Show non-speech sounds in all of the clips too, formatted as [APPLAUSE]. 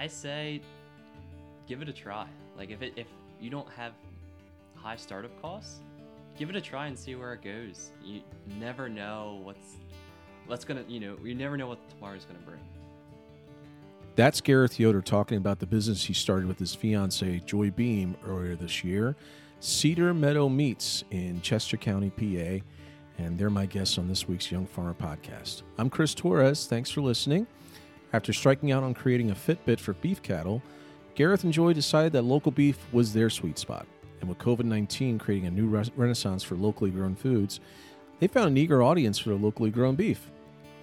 I say give it a try. Like if it if you don't have high startup costs, give it a try and see where it goes. You never know what's what's gonna you know you never know what tomorrow's gonna bring. That's Gareth Yoder talking about the business he started with his fiancee Joy Beam earlier this year, Cedar Meadow Meats in Chester County, PA, and they're my guests on this week's Young Farmer podcast. I'm Chris Torres. Thanks for listening. After striking out on creating a Fitbit for beef cattle, Gareth and Joy decided that local beef was their sweet spot. And with COVID 19 creating a new renaissance for locally grown foods, they found an eager audience for their locally grown beef.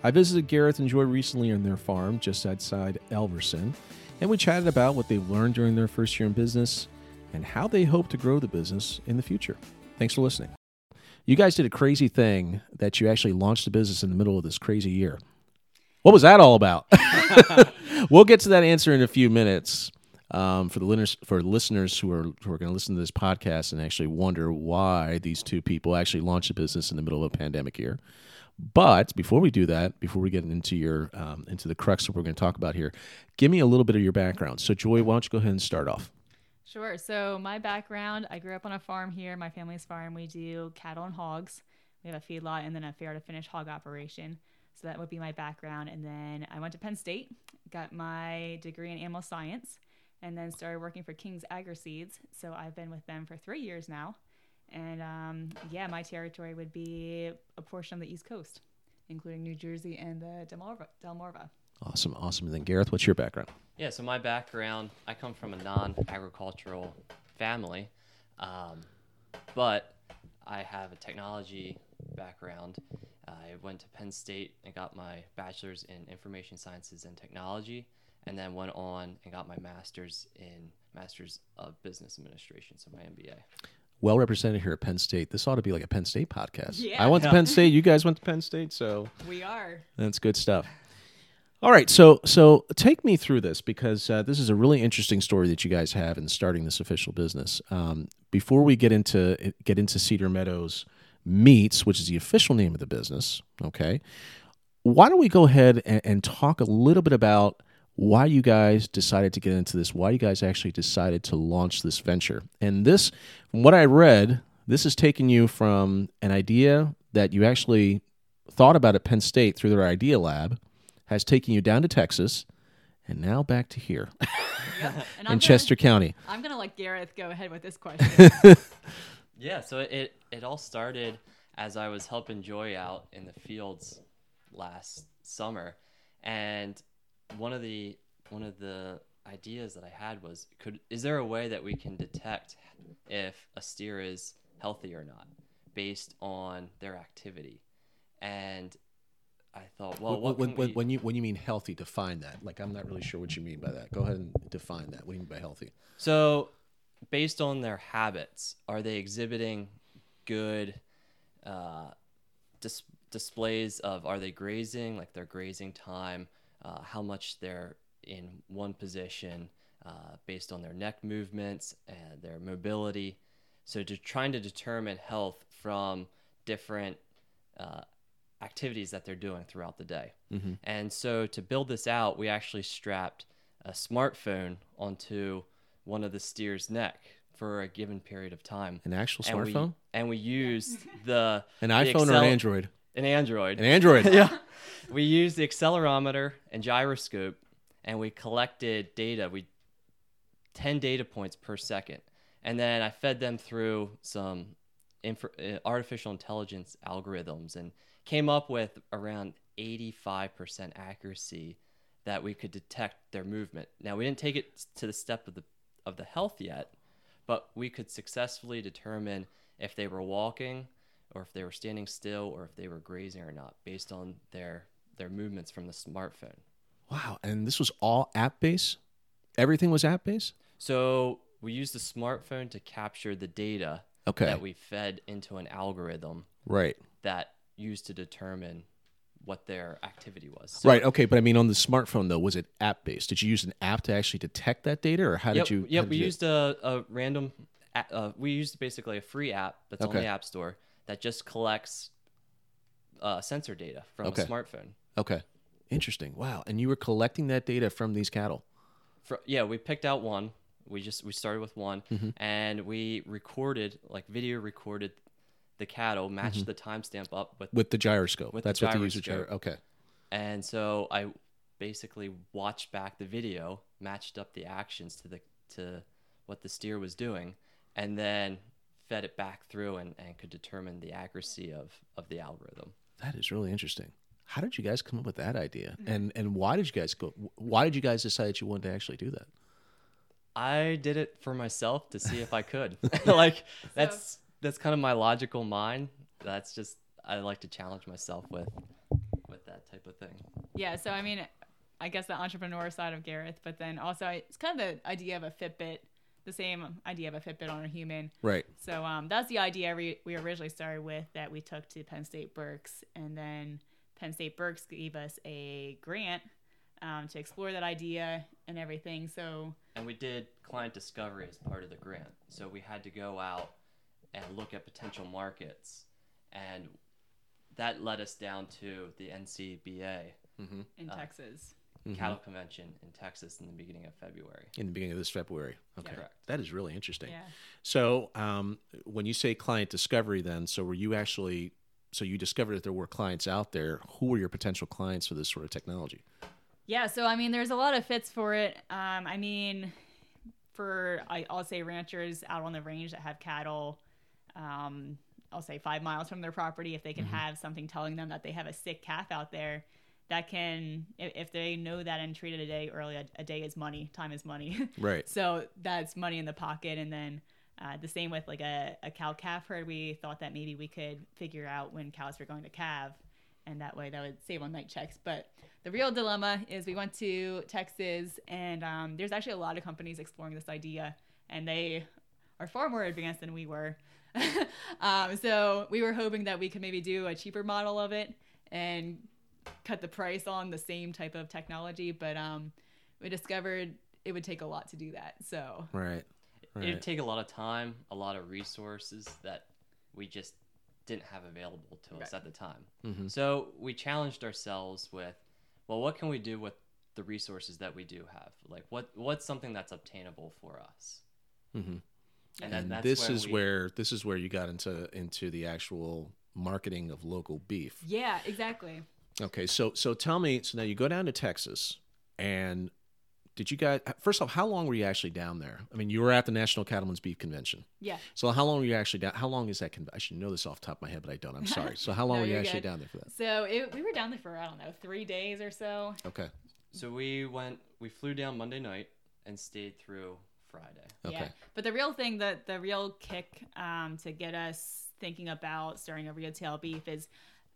I visited Gareth and Joy recently on their farm just outside Elverson, and we chatted about what they've learned during their first year in business and how they hope to grow the business in the future. Thanks for listening. You guys did a crazy thing that you actually launched the business in the middle of this crazy year. What was that all about? [LAUGHS] we'll get to that answer in a few minutes. Um, for the listeners, for listeners who are who are going to listen to this podcast and actually wonder why these two people actually launched a business in the middle of a pandemic year. But before we do that, before we get into your um, into the crux of what we're going to talk about here, give me a little bit of your background. So, Joy, why don't you go ahead and start off? Sure. So, my background I grew up on a farm here, my family's farm. We do cattle and hogs. We have a feedlot and then a farrow to finish hog operation. So, that would be my background. And then I went to Penn State, got my degree in animal science, and then started working for King's AgriSeeds. So, I've been with them for three years now. And um, yeah, my territory would be a portion of the East Coast, including New Jersey and the Delmarva. Delmarva. Awesome, awesome. And then Gareth, what's your background? Yeah, so my background, I come from a non-agricultural family, um, but I have a technology background. I went to Penn State and got my bachelor's in information sciences and technology, and then went on and got my master's in master's of business administration, so my MBA. Well represented here at Penn State. This ought to be like a Penn State podcast. Yeah. I went to Penn State. You guys went to Penn State, so We are. That's good stuff. All right, so so take me through this because uh, this is a really interesting story that you guys have in starting this official business. Um, before we get into get into Cedar Meadows Meats, which is the official name of the business, okay? Why don't we go ahead and, and talk a little bit about why you guys decided to get into this? Why you guys actually decided to launch this venture? And this, from what I read, this is taking you from an idea that you actually thought about at Penn State through their idea lab has taken you down to Texas and now back to here [LAUGHS] Yep. And in Chester County. Gonna, I'm gonna let Gareth go ahead with this question. [LAUGHS] Yeah, so it it all started as I was helping Joy out in the fields last summer, and one of the one of the ideas that I had was could is there a way that we can detect if a steer is healthy or not based on their activity? And I thought, well, what when, can when, we- when you when you mean healthy, define that. Like I'm not really sure what you mean by that. Go ahead and define that. What do you mean by healthy? So, based on their habits, are they exhibiting good uh, dis- displays of are they grazing, like their grazing time, uh, how much they're in one position uh, based on their neck movements and their mobility. So, to trying to determine health from different uh, activities that they're doing throughout the day. Mm-hmm. And so to build this out, we actually strapped a smartphone onto one of the steer's neck for a given period of time. An actual And we- smartphone, And we used the an the iPhone or an Android? An Android. An Android. [LAUGHS] yeah. We used the accelerometer and gyroscope and we collected data. We 10 data points per second. And then I fed them through some inf- uh, artificial intelligence algorithms and came up with around 85% accuracy that we could detect their movement. Now, we didn't take it to the step of the of the health yet, but we could successfully determine if they were walking or if they were standing still or if they were grazing or not based on their their movements from the smartphone. Wow. And this was all app based. Everything was app based. So we used the smartphone to capture the data Okay. that we fed into an algorithm Right. that used to determine what their activity was. So- right. Okay. But I mean, on the smartphone though, was it app based? Did you use an app to actually detect that data, or how Yep, did you? did We you- used a, a random. Uh, we used basically a free app that's on the App Store that just collects uh, sensor data from Okay. a smartphone. Okay. Interesting. Wow. And you were collecting that data from these cattle. For, yeah, we picked out one. We just we started with one, Mm-hmm. and we recorded like video recorded the cattle, matched the timestamp up with, with the gyroscope. With the That's what the use with gyroscope. gyro. Okay. and so I basically watched back the video, matched up the actions to the to what the steer was doing, and then fed it back through and, and could determine the accuracy of of the algorithm. That is really interesting. How did you guys come up with that idea? Mm-hmm. And and why did you guys go? Why did you guys decide that you wanted to actually do that? I did it for myself to see if I could. [LAUGHS] [LAUGHS] like that's that's kind of my logical mind. That's just I like to challenge myself with with that type of thing. Yeah, so I mean, I guess the entrepreneur side of Gareth, but then also I- it's kind of the idea of a Fitbit, the same idea of a Fitbit on a human. Right. So um, that's the idea we, we originally started with that we took to Penn State Berks, and then Penn State Berks gave us a grant um, to explore that idea and everything. So And we did client discovery as part of the grant. So we had to go out and look at potential markets. And that led us down to the NCBA in Uh, Texas, cattle convention in Texas in the beginning of February. In the beginning of this February. Okay. Correct. That is really interesting. yeah. So, um, when you say client discovery, then, so were you actually, so you discovered that there were clients out there. Who were your potential clients for this sort of technology? Yeah, so I mean, there's a lot of fits for it. Um, I mean, for I'll say ranchers out on the range that have cattle, um, I'll say five miles from their property, if they can have something telling them that they have a sick calf out there, that can, if, if they know that and treat it a day early, a, a day is money, time is money. [LAUGHS] Right. so that's money in the pocket, and then. Uh, the same with like a, a cow calf herd. We thought that maybe we could figure out when cows were going to calve, and that way that would save on night checks. But the real dilemma is we went to Texas, and um, there's actually a lot of companies exploring this idea, and they are far more advanced than we were. [LAUGHS] um, so we were hoping that we could maybe do a cheaper model of it and cut the price on the same type of technology, but um, we discovered it would take a lot to do that. So Right. It'd take a lot of time, a lot of resources that we just didn't have available to us Right. at the time. Mhm. So we challenged ourselves with, well, what can we do with the resources that we do have? Like, what what's something that's obtainable for us? Mhm. And, And that's this where is we- where this is where you got into into the actual marketing of local beef. yeah, exactly. Okay, so so tell me, so now you go down to Texas, and did you guys first off, how long were you actually down there? I mean, you were at the National Cattlemen's Beef Convention. Yeah. So how long were you actually down? How long is that? Con- I should know this off the top of my head, but I don't. I'm sorry. [LAUGHS] So how long No, were you actually good. down there for that? So it, we were down there for I don't know three days or so. Okay. So we went, we flew down Monday night and stayed through Friday. Okay. Yeah. But the real thing that the real kick um, to get us thinking about starting a retail beef is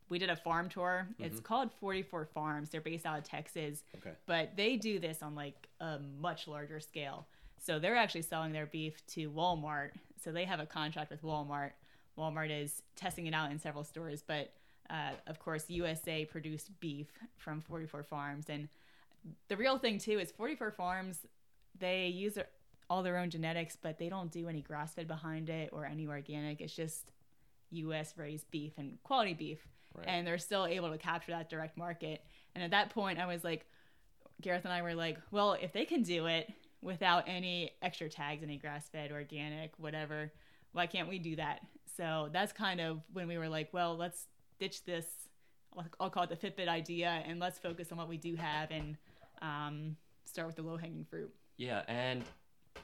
we did a farm tour. It's called 44 Farms. They're based out of Texas. Okay. But they do this on like a much larger scale. So they're actually selling their beef to Walmart. So they have a contract with Walmart. Walmart is testing it out in several stores, but uh, of course, USA produced beef from 44 Farms. And the real thing too is 44 Farms, they use their, all their own genetics, but they don't do any grass fed behind it or any organic. It's just US raised beef and quality beef. Right. And they're still able to capture that direct market. And at that point, I was like, Gareth and I were like, well, if they can do it without any extra tags, any grass fed, organic, whatever, why can't we do that? So that's kind of when we were like, well, let's ditch this. I'll- I'll call it the Fitbit idea, and let's focus on what we do have and um, start with the low hanging fruit. Yeah, and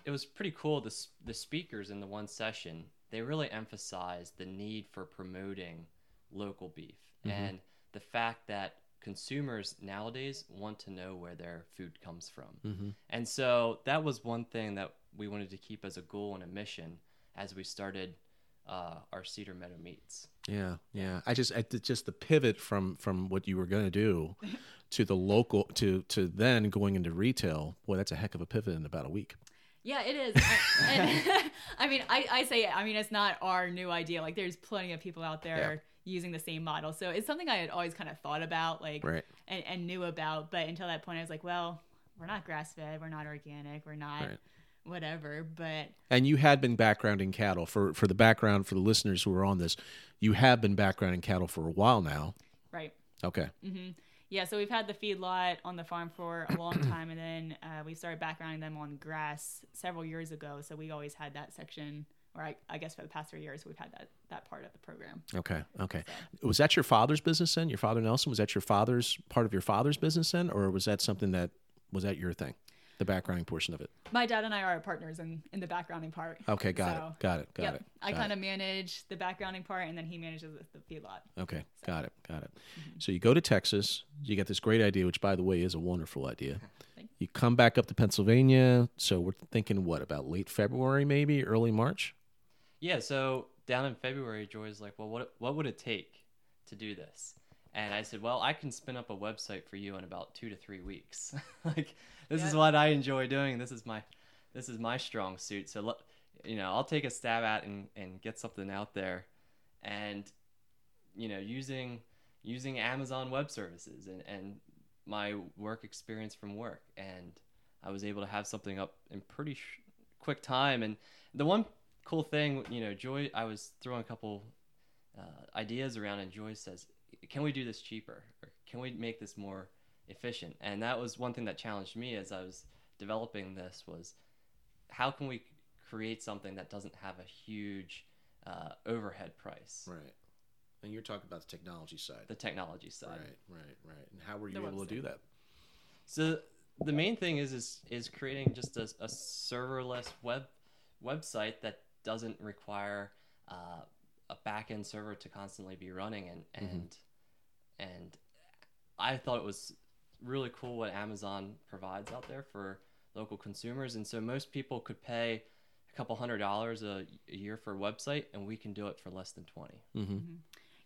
it was pretty cool. The the speakers in the one session they really emphasized the need for promoting local beef and the fact that consumers nowadays want to know where their food comes from. Mhm. And so that was one thing that we wanted to keep as a goal and a mission as we started uh, our Cedar Meadow meats. Yeah, yeah. I just, I just the pivot from from what you were going to do [LAUGHS] to the local to to then going into retail. Boy, that's a heck of a pivot in about a week. Yeah, it is. I, and, [LAUGHS] I mean, I, I say, I mean, it's not our new idea. Like, there's plenty of people out there using the same model. So it's something I had always kind of thought about, like, Right. and, and knew about. But until that point, I was like, well, we're not grass fed, we're not organic, we're not Right. whatever. But And you had been backgrounding cattle for for the background for the listeners who are on this. You have been backgrounding cattle for a while now. right. Okay. Mm-hmm. Yeah, so we've had the feedlot on the farm for a long [COUGHS] time, and then uh, we started backgrounding them on grass several years ago. So we always had that section, or I, I guess for the past three years, we've had that that part of the program. Okay. Okay. Was that your father's business then? Your father Nelson was that your father's part of your father's business then, or was that something that was that your thing, the backgrounding portion of it? My dad and I are partners in, in the backgrounding part. Okay. Got So, it. Got it. Got yep, it. I kind of manage the backgrounding part, and then he manages the, the feedlot. Okay, got it, got it. So you go to Texas, you get this great idea, which by the way is a wonderful idea. [LAUGHS] You come back up to Pennsylvania, so we're thinking what about late February, maybe early March? Yeah, so down in February, Joy's like, "Well, what what would it take to do this?" And I said, "Well, I can spin up a website for you in about two to three weeks. [LAUGHS] like, this is what I enjoy doing. This is my this is my strong suit. So, look, you know, I'll take a stab at and and get something out there, and you know, using using Amazon Web Services and and my work experience from work, and I was able to have something up in pretty sh- quick time. And the one cool thing, you know, Joy, I was throwing a couple uh, ideas around, and Joy says, "Can we do this cheaper? Or can we make this more efficient?" And that was one thing that challenged me as I was developing this was how can we create something that doesn't have a huge uh, overhead price, Right. And you're talking about the technology side. the technology side. right, right, right. And how were you The able to do that? So the main thing is is is creating just a, a serverless web website that doesn't require uh, a backend server to constantly be running and and and I thought it was really cool what Amazon provides out there for local consumers and so most people could pay a couple hundred dollars a, a year for a website and we can do it for less than 20 Mm-hmm.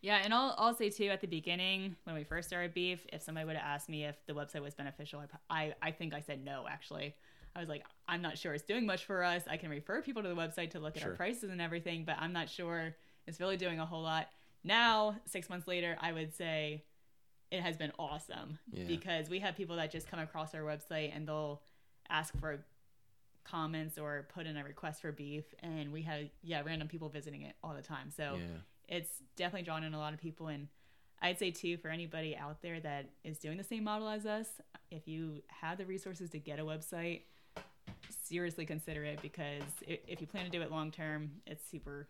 Yeah, and I'll, I'll say too at the beginning when we first started Beef, if somebody would have asked me if the website was beneficial, I, I, I think I said no actually. I was like, I'm not sure it's doing much for us. I can refer people to the website to look at Sure. our prices and everything, but I'm not sure it's really doing a whole lot. Now, six months later, I would say it has been awesome Yeah. because we have people that just come across our website and they'll ask for comments or put in a request for beef and we have yeah random people visiting it all the time so Yeah. It's definitely drawn in a lot of people and i'd say too for anybody out there that is doing the same model as us if you have the resources to get a website seriously consider it because if you plan to do it long term it's super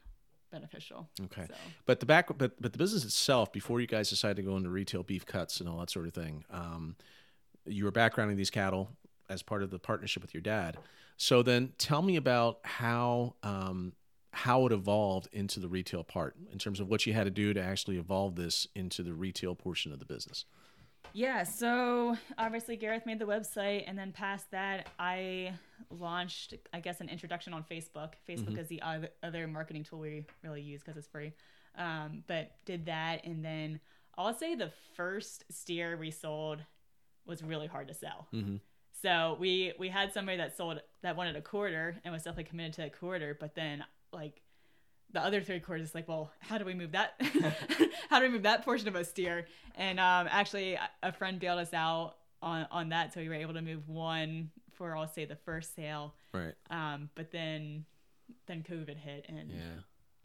beneficial Okay. so But the back, but but the business itself, before you guys decided to go into retail beef cuts and all that sort of thing, um, you were backgrounding these cattle as part of the partnership with your dad. So then, tell me about how um, how it evolved into the retail part in terms of what you had to do to actually evolve this into the retail portion of the business. Yeah, so obviously Gareth made the website, and then past that, I launched, I guess, an introduction on Facebook. Facebook is the other, other marketing tool we really use because it's free. Um, but did that, and then I'll say the first steer we sold was really hard to sell. Mm-hmm. So we we had somebody that sold that wanted a quarter and was definitely committed to a quarter, but then like the other three quarters is like, well, how do we move that? [LAUGHS] how do we move that portion of a steer? And um, actually, a- friend bailed us out on on that, so we were able to move one for I'll say the first sale. Right. Um, but then then COVID hit and Yeah.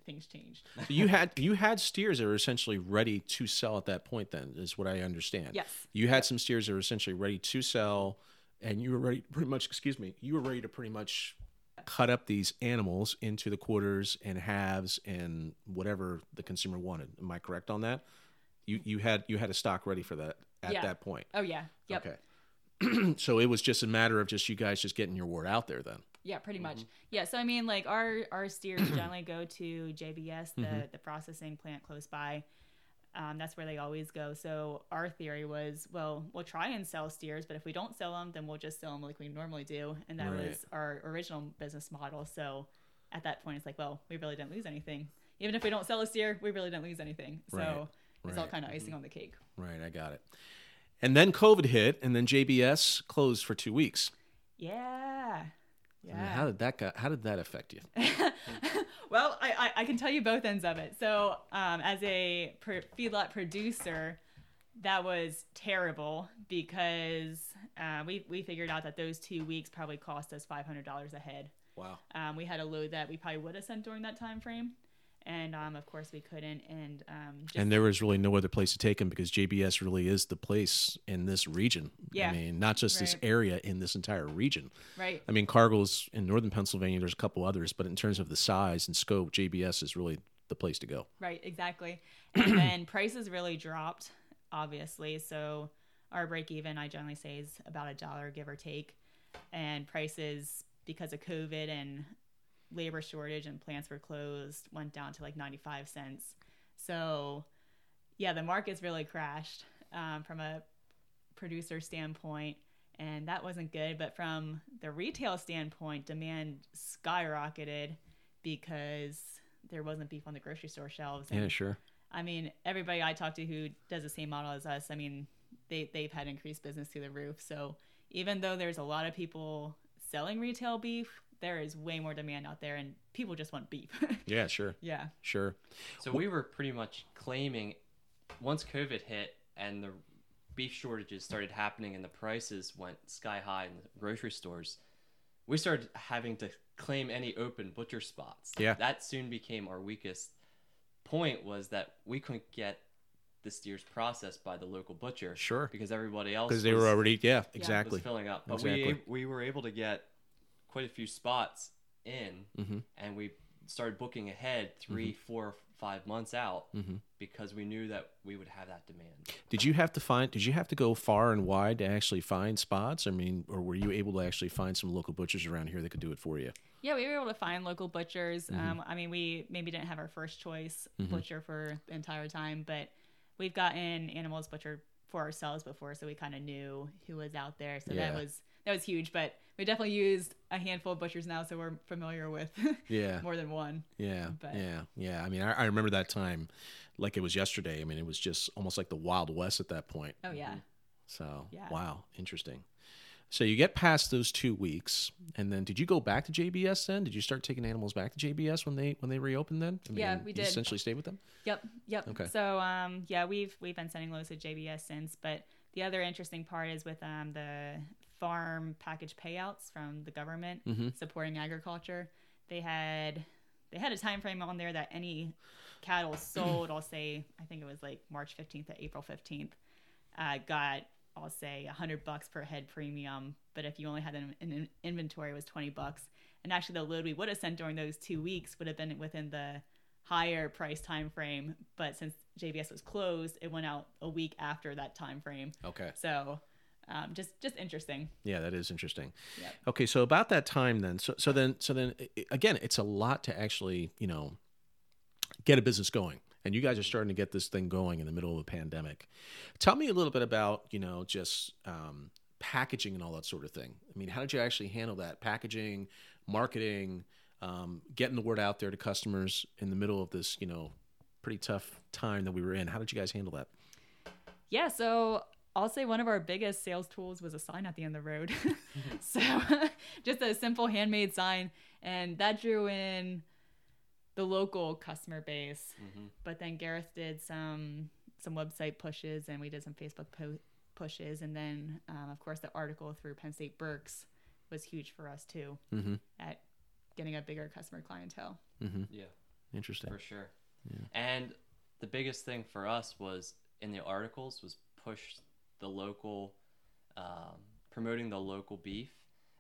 things changed. [LAUGHS] So you had you had steers that were essentially ready to sell at that point. Then is what I understand. Yes. You had some steers that were essentially ready to sell, and you were ready pretty much. Excuse me. You were ready to pretty much cut up these animals into the quarters and halves and whatever the consumer wanted. Am I correct on that? You you had you had a stock ready for that at Yeah. that point. Oh yeah. Yep. Okay. [CLEARS THROAT] so it was just a matter of just you guys just getting your word out there then. Yeah, pretty much. Mm-hmm. Yeah, so I mean, like our our steers [CLEARS THROAT] generally go to JBS, the mm-hmm. the processing plant close by. Um, that's where they always go. So our theory was, well, we'll try and sell steers, but if we don't sell them, then we'll just sell them like we normally do, and that Right. was our original business model. So at that point, it's like, well, we really didn't lose anything. Even if we don't sell a steer, we really didn't lose anything. So Right. it's all kind of icing on the cake. Right, I got it. And then COVID hit, and then JBS closed for two weeks. Yeah. I mean, how did that go, How did that affect you? [LAUGHS] well, I, I, I can tell you both ends of it. So, um, as a pr- feedlot producer, that was terrible because uh, we, we figured out that those two weeks probably cost us $500 a head. Wow. Um, we had a load that we probably would have sent during that time frame. And um, of course we couldn't. And um, just, and there was really no other place to take him because JBS really is the place in this region. Yeah. I mean, not just this area, in this entire region. right, I mean, Cargill's in northern Pennsylvania. There's a couple others, but in terms of the size and scope, JBS is really the place to go. right, exactly. And [COUGHS] then prices really dropped, obviously. So our break even, I generally say, is about a dollar, give or take. And prices, because of COVID and labor shortage and plants were closed, went down to like 95 cents. So, yeah, the market's really crashed um, from a producer standpoint, and that wasn't good. But from the retail standpoint, demand skyrocketed because there wasn't beef on the grocery store shelves. And Yeah, sure. I mean, everybody I talk to who does the same model as us, I mean, they they've had increased business through the roof. So even though there's a lot of people selling retail beef, there is way more demand out there, and people just want beef. [LAUGHS] Yeah, sure, yeah, sure. So we were pretty much claiming once COVID hit and the beef shortages started happening and the prices went sky high in the grocery stores, we started having to claim any open butcher spots. Yeah. That soon became our weakest point was that we couldn't get the steers processed by the local butcher. Sure. Because everybody else Because they was- were already, yeah, was exactly. filling up. But Exactly. we we were able to get quite a few spots in, Mhm. and we started booking ahead 3 Mm-hmm. four, five months out Mhm. because we knew that we would have that demand. Did you have to find? Did you have to go far and wide to actually find spots? I mean, or were you able to actually find some local butchers around here that could do it for you? yeah, we were able to find local butchers. Mm-hmm. Um, I mean, we maybe didn't have our first choice butcher for the entire time, but we've gotten animals butchered for ourselves before, so we kind of knew who was out there. So Yeah. that was that was huge. But we definitely used a handful of butchers now, so we're familiar with [LAUGHS] Yeah. more than one. Yeah, But- yeah, yeah. I mean, I, I remember that time like it was yesterday. I mean, it was just almost like the Wild West at that point. Oh yeah. So, Yeah. wow, interesting. So you get past those two weeks, and then did you go back to JBS? Then did you start taking animals back to JBS when they when they reopened? Then I Yeah, we you did. Essentially, stayed with them. Yep, yep. Okay. So um, yeah, we've we've been sending loads to JBS since. But the other interesting part is with um, the farm package payouts from the government Mm-hmm. supporting agriculture. They had they had a time frame on there that any cattle [CLEARS THROAT] sold, I'll say, I think it was like March 15th to April 15th, uh, got I'll say 100 bucks per head premium. But if you only had an, inventory, it was 20 bucks. And actually, the load we would have sent during those two weeks would have been within the higher price time frame. But since JBS was closed, it went out a week after that time frame. Okay. So um, just just interesting. Yeah, that is interesting. Yep. Okay, so about that time then, so so then so then again, it's a lot to actually you know get a business going, and you guys are starting to get this thing going in the middle of a pandemic. Tell me a little bit about you know just um, packaging and all that sort of thing. I mean, how did you actually handle that packaging, marketing, um, getting the word out there to customers in the middle of this you know pretty tough time that we were in? How did you guys handle that? Yeah, so I'll say one of our biggest sales tools was a sign at the end of the road. [LAUGHS] [LAUGHS] so [LAUGHS] just a simple handmade sign, and that drew in the local customer base. But then Gareth did some some website pushes, and we did some Facebook po- pushes, and then um, of course the article through Penn State Berks was huge for us too Mm-hmm. at getting a bigger customer clientele. Mm-hmm. Yeah, Interesting. for sure. And the biggest thing for us was in the articles was push the local, um, promoting the local beef,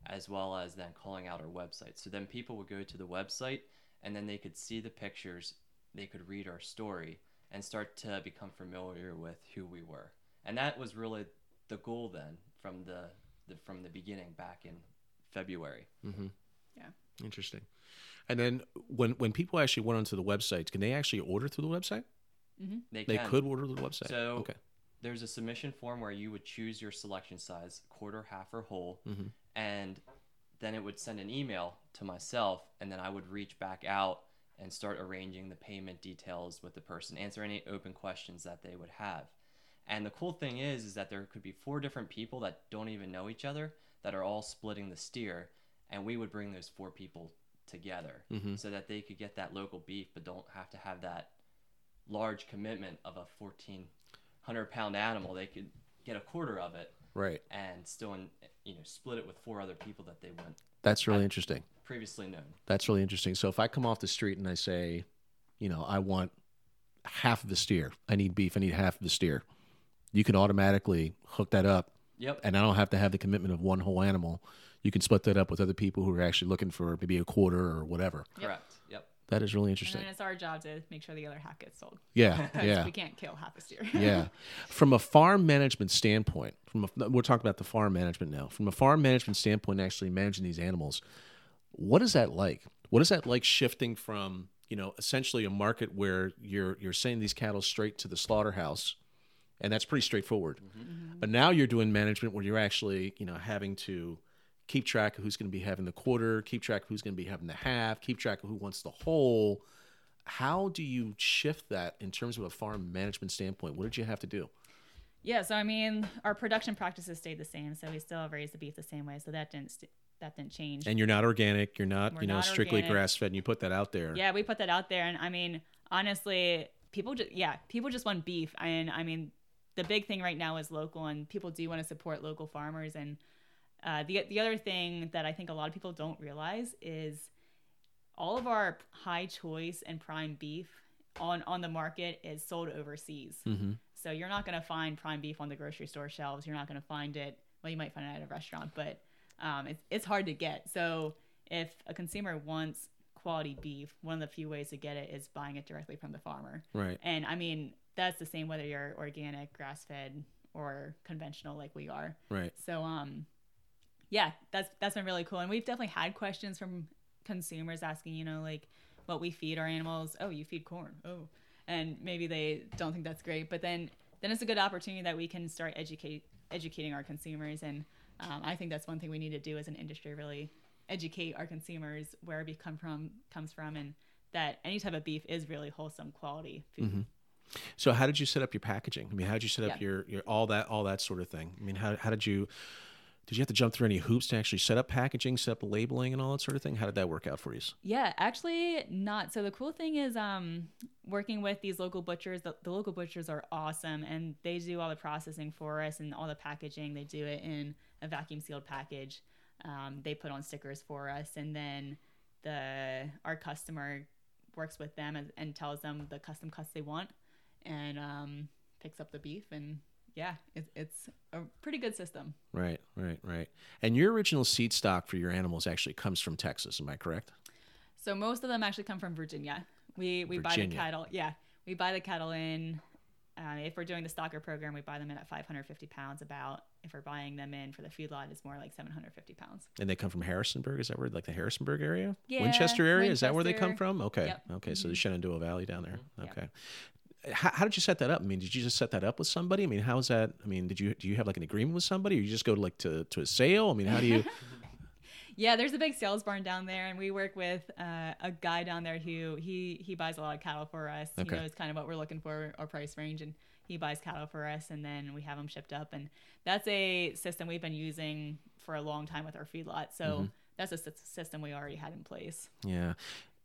as well as then calling out our website. So then people would go to the website and then they could see the pictures, they could read our story, and start to become familiar with who we were. And that was really the goal then from the, the from the beginning back in February. Mm-hmm. Yeah. Interesting. And then when when people actually went onto the website, can they actually order through the website? They, They can. could order through the website. So okay. There's a submission form where you would choose your selection size, quarter, half, or whole, Mhm. and then it would send an email to myself, and then I would reach back out and start arranging the payment details with the person, answer any open questions that they would have. And the cool thing is, is that there could be four different people that don't even know each other that are all splitting the steer, and we would bring those four people together Mhm. so that they could get that local beef, but don't have to have that large commitment of a 1400 pound animal they could get a quarter of it Right. and still in, you know split it with four other people that they wouldn't That's really interesting. previously known That's really interesting. So if I come off the street and I say, you know, I want half of the steer. I need beef. I need half of the steer. You can automatically hook that up, Yep. and I don't have to have the commitment of one whole animal. You can split that up with other people who are actually looking for maybe a quarter or whatever. Correct. That is really And interesting. then it's our job to make sure the other half gets sold. Yeah, [LAUGHS] yeah. We can't kill half a steer. yeah. [LAUGHS] From a farm management standpoint, from a, we're talking about the farm management now. From a farm management standpoint, actually managing these animals, what is that like? What is that like shifting from you know essentially a market where you're you're sending these cattle straight to the slaughterhouse, and that's pretty straightforward. Mm-hmm. But now you're doing management where you're actually you know having to keep track of who's going to be having the quarter, keep track of who's going to be having the half, keep track of who wants the whole. How do you shift that in terms of a farm management standpoint? What did you have to do? Yeah, so I mean, our production practices stayed the same, so we still raise the beef the same way, so that didn't st- that didn't change. And you're not organic. You're not, We're you know, not strictly grass fed. And you put that out there. Yeah, we put that out there, and I mean, honestly, people just yeah, people just want beef, and I mean, the big thing right now is local, and people do want to support local farmers. And uh, the the other thing that I think a lot of people don't realize is all of our high choice and prime beef on on the market is sold overseas. Mm-hmm. So you're not going to find prime beef on the grocery store shelves. You're not going to find it. Well, you might find it at a restaurant, but um, it's it's hard to get. So if a consumer wants quality beef, one of the few ways to get it is buying it directly from the farmer. Right. And I mean that's the same whether you're organic, grass fed, or conventional like we are. Right. So um, yeah, that's that's been really cool. And we've definitely had questions from consumers asking, you know, like what we feed our animals. Oh, you feed corn. Oh, and maybe they don't think that's great, but then then it's a good opportunity that we can start educate educating our consumers. And um, I think that's one thing we need to do as an industry, really educate our consumers where beef come from comes from, and that any type of beef is really wholesome quality food. So how did you set up your packaging? I mean, how did you set up Yeah. your, your all that all that sort of thing? I mean, how, how did you did you have to jump through any hoops to actually set up packaging, set up labeling, and all that sort of thing? How did that work out for you? Yeah, actually not. So the cool thing is um working with these local butchers, the, the local butchers are awesome and they do all the processing for us and all the packaging. They do it in a vacuum sealed package. Um, they put on stickers for us and then the our customer works with them and, and tells them the custom cuts they want and um, picks up the beef and yeah, it, it's a pretty good system. Right, right, right. And your original seed stock for your animals actually comes from Texas. Am I correct? So most of them actually come from Virginia. We we buy the cattle. Yeah, we buy the cattle in. Uh, if we're doing the stocker program, we buy them in at 550 pounds. About if we're buying them in for the feedlot, it's more like 750 pounds. And they come from Harrisonburg. Is that where, like the Harrisonburg area? Yeah, Winchester area. Is that where they come from? Okay. Yep. Okay. So the Shenandoah Valley down there. Yep. Okay. How, how did you set that up? I mean, did you just set that up with somebody? I mean, how is that? I mean, did you do you have like an agreement with somebody, or you just go to like to, to a sale? I mean, how do you? [LAUGHS] Yeah, there's a big sales barn down there, and we work with uh, a guy down there who he he buys a lot of cattle for us. Okay. He knows kind of what we're looking for, our price range, and he buys cattle for us, and then we have them shipped up. And that's a system we've been using for a long time with our feedlot. So Mm-hmm. that's a system we already had in place. Yeah.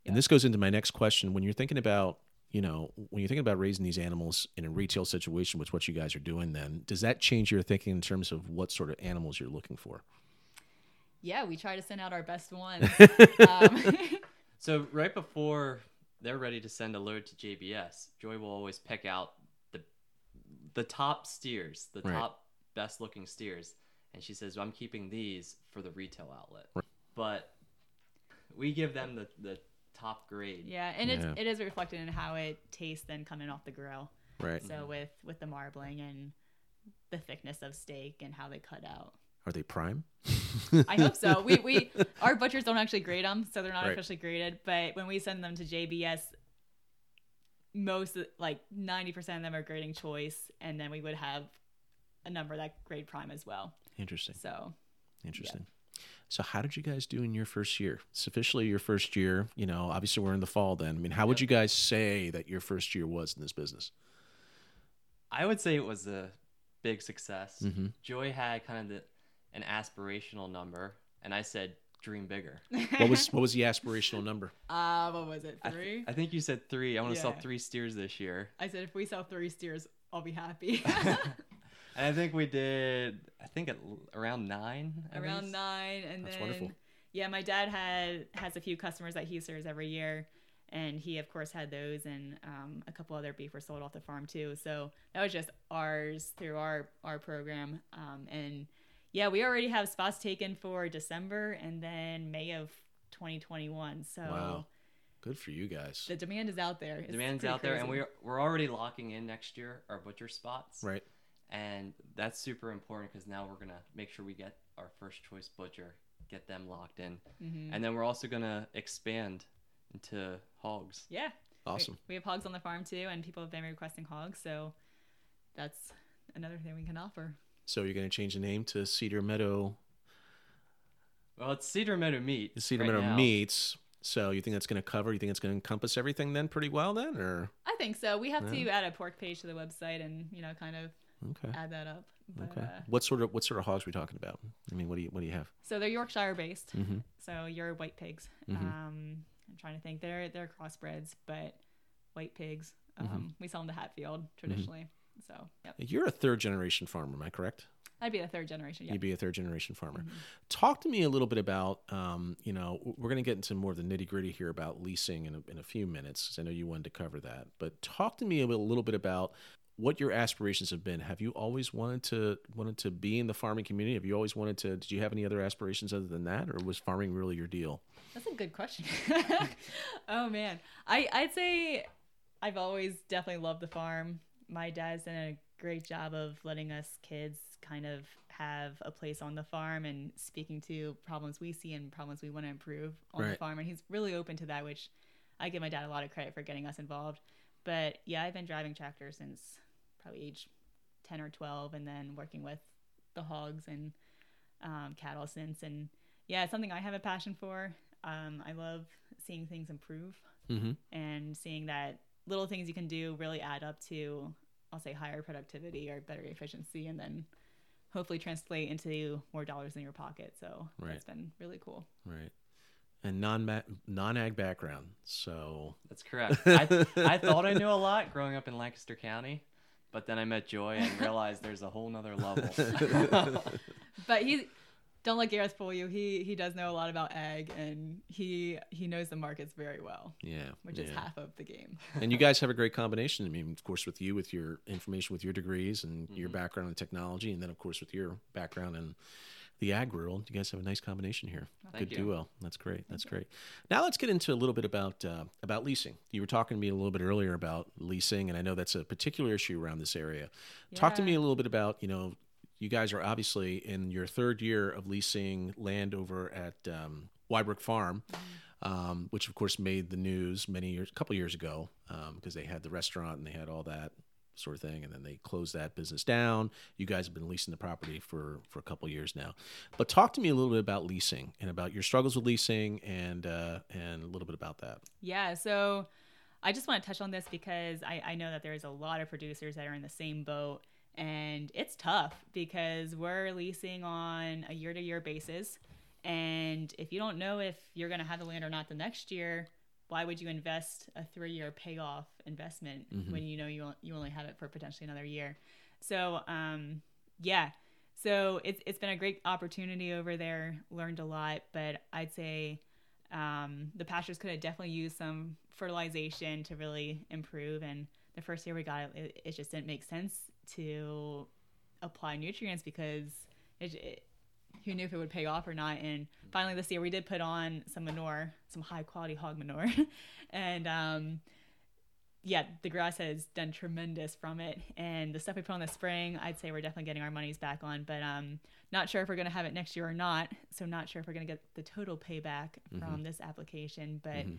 And this goes into my next question. When you're thinking about, you know, when you're thinking about raising these animals in a retail situation, which what you guys are doing, then does that change your thinking in terms of what sort of animals you're looking for? Yeah, we try to send out our best ones. [LAUGHS] um, [LAUGHS] So right before they're ready to send a load to JBS, Joy will always pick out the the top steers, the Right. top best looking steers, and she says, "I'm keeping these for the retail outlet." But we give them the the top grade. yeah, and it's Yeah. it is reflected in how it tastes then coming off the grill. Right. So mm-hmm. with with the marbling and the thickness of steak and how they cut out. Are they prime? [LAUGHS] I hope so. We we [LAUGHS] our butchers don't actually grade them, so they're not Right. officially graded. But when we send them to JBS, most like ninety percent of them are grading choice, and then we would have a number that grade prime as well. Interesting. So Interesting. So how did you guys do in your first year? It's officially your first year. You know, obviously we're in the fall then. I mean, how would you guys say that your first year was in this business? I would say it was a big success. Mm-hmm. Joy had kind of the, an aspirational number, and I said dream bigger. What was [LAUGHS] what was the aspirational number? uh, what was it? I, th- Three? I think you said three. I want to sell three steers this year. I said if we sell three steers, I'll be happy. [LAUGHS] [LAUGHS] And I think we did. I think at around nine. at around least. nine and That's then wonderful. yeah my dad had has a few customers that he serves every year and he of course had those, and um, a couple other beef were sold off the farm too. So that was just ours through our our program, um, and yeah, we already have spots taken for December and then May of 2021. So Wow. Good for you guys. the demand is out there. It's Demand's pretty out there, and we're we're already locking in next year our butcher spots, Right. And that's super important because now we're gonna make sure we get our first choice butcher, get them locked in, Mhm. and then we're also gonna expand into hogs. yeah. Awesome. We, have hogs on the farm too, and people have been requesting hogs, so that's another thing we can offer. So you're going to change the name to Cedar Meadow Well, it's Cedar Meadow Meat. Cedar right Meadow now. Meats. So you think that's going to cover? You think it's going to encompass everything then pretty well then, or I think so. We have to add a pork page to the website and you know kind of okay? add that up. But, Okay. uh, What sort of what sort of hogs are we talking about? I mean, what do you what do you have? so they're Yorkshire based. Mm-hmm. So your white pigs. Mhm. Um, I'm trying to think. They're they're crossbreds, but white pigs. Um, Mm-hmm. We sell them to Hatfield traditionally. So yep, You're a third generation farmer, am I correct? I'd be a third generation. Yeah. You'd be a third generation farmer. Mhm. Talk to me a little bit about, um, you know, we're going to get into more of the nitty gritty here about leasing in a, in a few minutes because I know you wanted to cover that. But talk to me a little bit about what your aspirations have been. Have you always wanted to wanted to be in the farming community? Have you always wanted to? Did you have any other aspirations other than that, or was farming really your deal? That's a good question. [LAUGHS] oh man, I I'd say I've always definitely loved the farm. My dad's done a great job of letting us kids kind of have a place on the farm and speaking to problems we see and problems we want to improve on the farm. And he's really open to that, which I give my dad a lot of credit for getting us involved. But yeah, I've been driving tractors since probably age 10 or 12 and then working with the hogs and um, cattle since. And yeah, it's something I have a passion for. Um, I love seeing things improve Mm-hmm. and seeing that little things you can do really add up to, I'll say, higher productivity or better efficiency, and then hopefully translate into more dollars in your pocket. So Right. that's been really cool. Right. And non non ag background, so That's correct. I, I thought I knew a lot growing up in Lancaster County, but then I met Joy and realized there's a whole nother level. [LAUGHS] But he, don't let Gareth fool you. He he does know a lot about ag, and he he knows the markets very well, yeah, which is half of the game. and you guys [LAUGHS] have a great combination. I mean, of course, with you, with your information, with your degrees, and your Mhm. background in technology, and then, of course, with your background in the ag world, you guys have a nice combination here. Thank Good duo. That's great. That's great. Now let's get into a little bit about uh, about leasing. You were talking to me a little bit earlier about leasing, and I know that's a particular issue around this area. Talk to me a little bit about you know. You guys are obviously in your third year of leasing land over at um, Wyebrook Farm um, which of course made the news many years, a couple years ago, because they had the restaurant and they had all that sort of thing, and then they closed that business down. You guys have been leasing the property for for a couple years now, but talk to me a little bit about leasing and about your struggles with leasing and uh, and a little bit about that. Yeah, so I just want to touch on this because I, I know that there's a lot of producers that are in the same boat, and it's tough because we're leasing on a year to year basis. And if you don't know if you're going to have the land or not the next year, why would you invest a three year payoff investment Mhm. when you know you, you only have it for potentially another year? So, um, yeah. So it's, it's been a great opportunity over there, learned a lot, but I'd say um, the pastures could have definitely used some fertilization to really improve. And the first year we got it, it, it just didn't make sense to apply nutrients because it, it, who knew if it would pay off or not. And finally this year we did put on some manure, some high quality hog manure, [LAUGHS] and um, yeah, the grass has done tremendous from it. And the stuff we put on this spring, I'd say we're definitely getting our monies back on. But um, not sure if we're going to have it next year or not. So not sure if we're going to get the total payback from this application. But Mhm.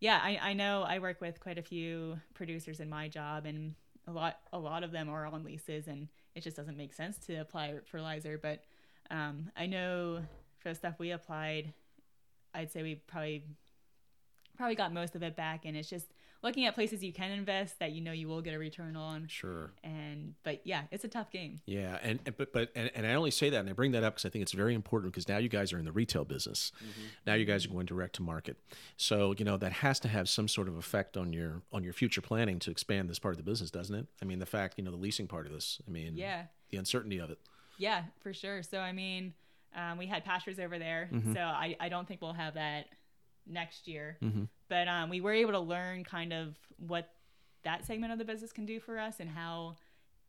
yeah, I, I know I work with quite a few producers in my job, and a lot a lot of them are on leases, and it just doesn't make sense to apply fertilizer. But um, I know for the stuff we applied, I'd say we probably probably got most of it back, and it's just looking at places you can invest that you know you will get a return on. Sure. And but yeah, it's a tough game. Yeah, and and- but but and, and I only say that and I bring that up because I think it's very important because now you guys are in the retail business. Now you guys are going direct to market, so you know that has to have some sort of effect on your on your future planning to expand this part of the business, doesn't it? I mean, the fact you know the leasing part of this. I mean, Yeah. the uncertainty of it. Yeah, for sure. So I mean, um, we had pastures over there, Mhm. so I, I don't think we'll have that next year. Mhm. But um, we were able to learn kind of what that segment of the business can do for us and how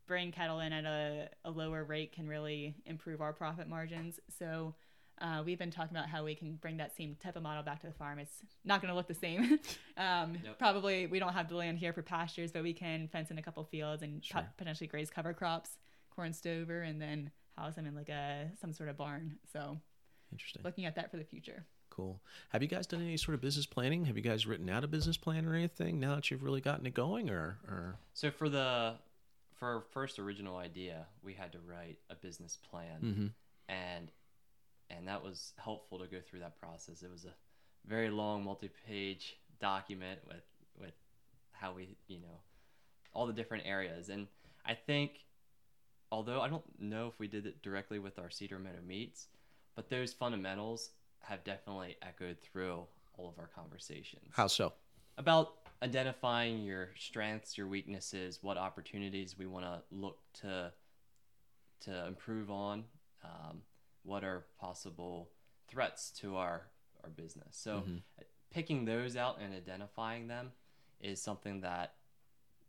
bringing cattle in at a, a lower rate can really improve our profit margins. So uh, we've been talking about how we can bring that same type of model back to the farm. It's not going to look the same. [LAUGHS] um, Yep. Probably we don't have the land here for pastures, but we can fence in a couple fields and Sure. potentially graze cover crops, corn stover, and then house them in like a some sort of barn. So Interesting. looking at that for the future. Cool. Have you guys done any sort of business planning? Have you guys written out a business plan or anything now that you've really gotten it going, or or So for the for our first original idea, we had to write a business plan, Mhm. and and that was helpful to go through that process. It was a very long, multi-page document with with how we, you know, all the different areas. And I think, although I don't know if we did it directly with our Cedar Meadow meats, but those fundamentals have definitely echoed through all of our conversations how so? about identifying your strengths, your weaknesses, what opportunities we want to look to to improve on, um, what are possible threats to our our business. So Mhm. picking those out and identifying them is something that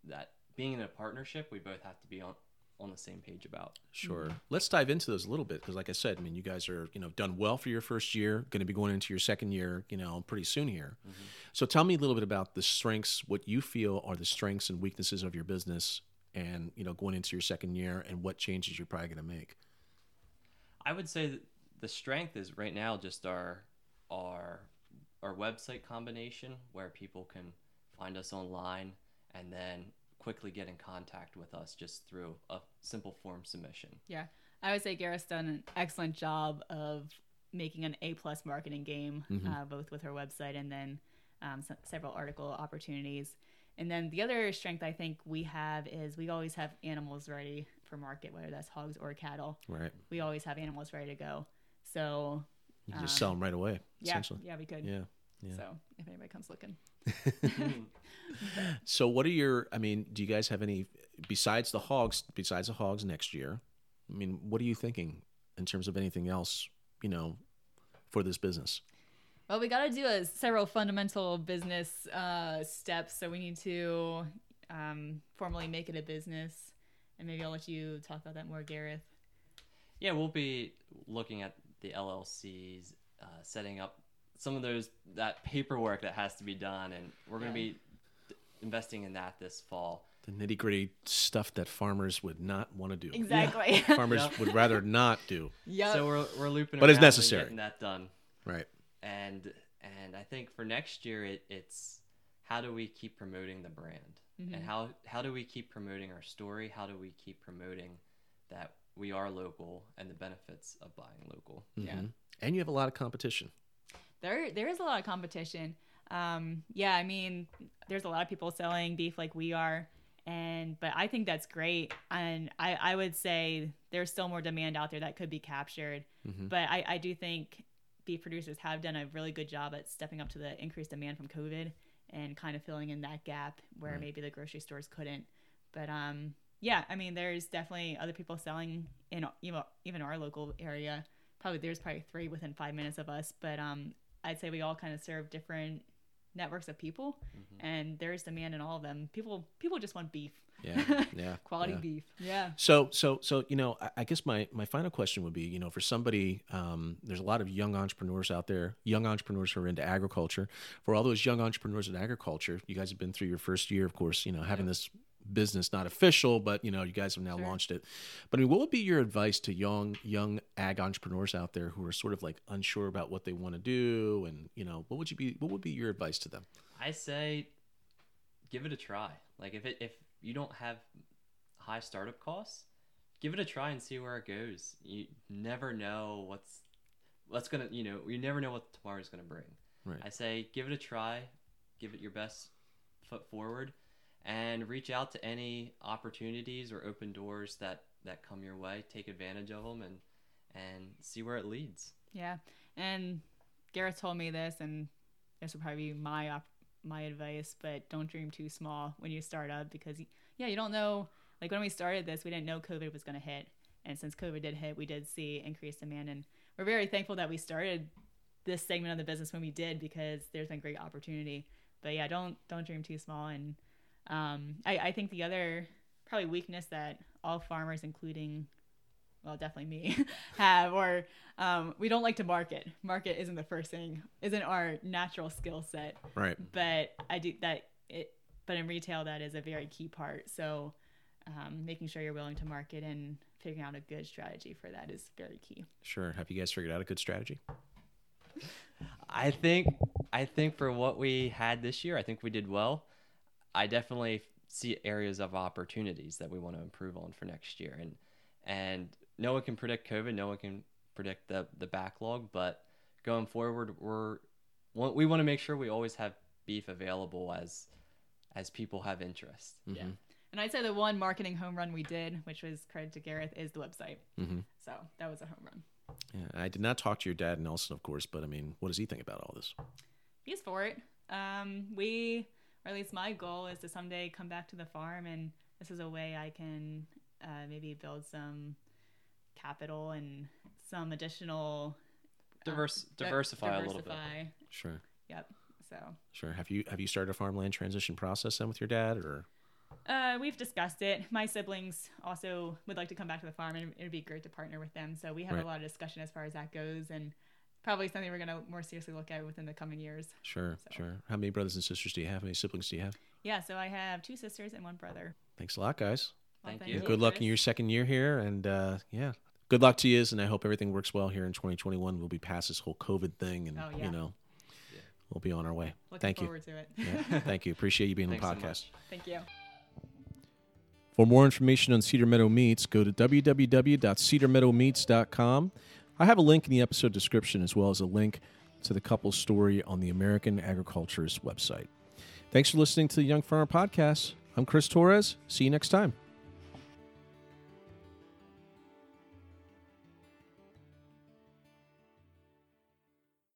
that being in a partnership, we both have to be on on the same page about. Sure. Let's dive into those a little bit because, like I said, I mean, you guys are you know done well for your first year, going to be going into your second year, you know, pretty soon here. Mm-hmm. So tell me a little bit about the strengths, what you feel are the strengths and weaknesses of your business, and you know, going into your second year, and what changes you're probably going to make. I would say that the strength is right now just our our our website combination where people can find us online and then quickly get in contact with us just through a simple form submission. Yeah, I would say Gareth's done an excellent job of making an A plus marketing game, Mhm. uh, both with her website and then um, se- several article opportunities. And then the other strength I think we have is we always have animals ready for market, whether that's hogs or cattle. Right. We always have animals ready to go. So You can just Um, sell them right away. yeah, Essentially. yeah, we could. Yeah. yeah. So if anybody comes looking, So, what are your? I mean, do you guys have any besides the hogs? Besides the hogs next year, I mean, what are you thinking in terms of anything else? You know, for this business. Well, we got to do a, several fundamental business uh, steps. So we need to um, formally make it a business, and maybe I'll let you talk about that more, Gareth. Yeah, we'll be looking at the LLCs, uh, setting up some of those that paperwork that has to be done, and we're going to be d- investing in that this fall. The nitty gritty stuff that farmers would not want to do. Exactly. Farmers Yep. would rather not do. Yeah. So we're we're looping, But it's around and necessary. getting that done. Right. and and I think for next year it, it's how do we keep promoting the brand Mhm. and how how do we keep promoting our story how do we keep promoting that we are local and the benefits of buying local Yeah. Mhm. And you have a lot of competition. There there is a lot of competition. Um, yeah, I mean, there's a lot of people selling beef like we are, and but I think that's great. And I I would say there's still more demand out there that could be captured. Mhm. But I I do think beef producers have done a really good job at stepping up to the increased demand from COVID and kind of filling in that gap where Right. maybe the grocery stores couldn't. But um, yeah, I mean, there's definitely other people selling in you know even our local area. Probably there's probably three within five minutes of us, but um, I'd say we all kind of serve different networks of people, and there's demand in all of them. People people just want beef, Yeah. [LAUGHS] Yeah. quality yeah. beef. Yeah. So, so, so, you know, I, I guess my, my final question would be, you know, for somebody, um, there's a lot of young entrepreneurs out there, young entrepreneurs who are into agriculture. For all those young entrepreneurs in agriculture, you guys have been through your first year, of course, you know, having this business not official, but you know, you guys have now Sure. launched it. But I mean, what would be your advice to young, young ag entrepreneurs out there who are sort of like unsure about what they want to do, and you know, what would you be, what would be your advice to them? I say give it a try like if it if you don't have high startup costs give it a try and see where it goes you never know what's what's gonna you know you never know what tomorrow's gonna bring Right. I say give it a try, give it your best foot forward, and reach out to any opportunities or open doors that that come your way. Take advantage of them and and see where it leads. Yeah, and Gareth told me this, and this would probably be my op- my advice. But don't dream too small when you start up because yeah, you don't know. Like when we started this, we didn't know COVID was going to hit, and since COVID did hit, we did see increased demand, and we're very thankful that we started this segment of the business when we did because there's been great opportunity. But yeah, don't don't dream too small. And um, I, I think the other probably weakness that all farmers, including well, definitely me, [LAUGHS] have, or um, we don't like to market. Market isn't the first thing, isn't our natural skill set. Right. But I do that. It, but in retail, that is a very key part. So, um, making sure you're willing to market and figuring out a good strategy for that is very key. Sure. Have you guys figured out a good strategy? I think I think for what we had this year, I think we did well. I definitely see areas of opportunities that we want to improve on for next year, and and no one can predict COVID, no one can predict the the backlog, but going forward, we're we want to make sure we always have beef available as as people have interest. Yeah. And I'd say the one marketing home run we did, which was credit to Gareth, is the website. Mm-hmm. So that was a home run. Yeah, I did not talk to your dad Nelson, of course, but I mean, what does he think about all this? He's for it. Um, we, or at least my goal, is to someday come back to the farm, and this is a way I can uh, maybe build some capital and some additional Diverse, uh, diversify, a little bit. Sure. Yep. So Sure. Have you have you started a farmland transition process then with your dad, or uh, we've discussed it. My siblings also would like to come back to the farm, and it'd be great to partner with them. So we have Right. a lot of discussion as far as that goes, and probably something we're gonna more seriously look at within the coming years. sure, So- sure. How many brothers and sisters do you have? How many siblings do you have? Yeah. So I have two sisters and one brother. Thanks a lot, guys. Well, Thank you. Good luck in your second year here, and uh, yeah, good luck to you. And I hope everything works well here in 2021. We'll be past this whole COVID thing, and Oh, yeah. you know, Yeah. we'll be on our way. Looking Thank you. to it. Yeah, thank you. Appreciate you being on the Thanks so podcast. Thank you. For more information on Cedar Meadow Meats, go to www.cedarmeadowmeats.com. I have a link in the episode description as well as a link to the couple's story on the American Agriculturist website. Thanks for listening to the Young Farmer Podcast. I'm Chris Torres. See you next time.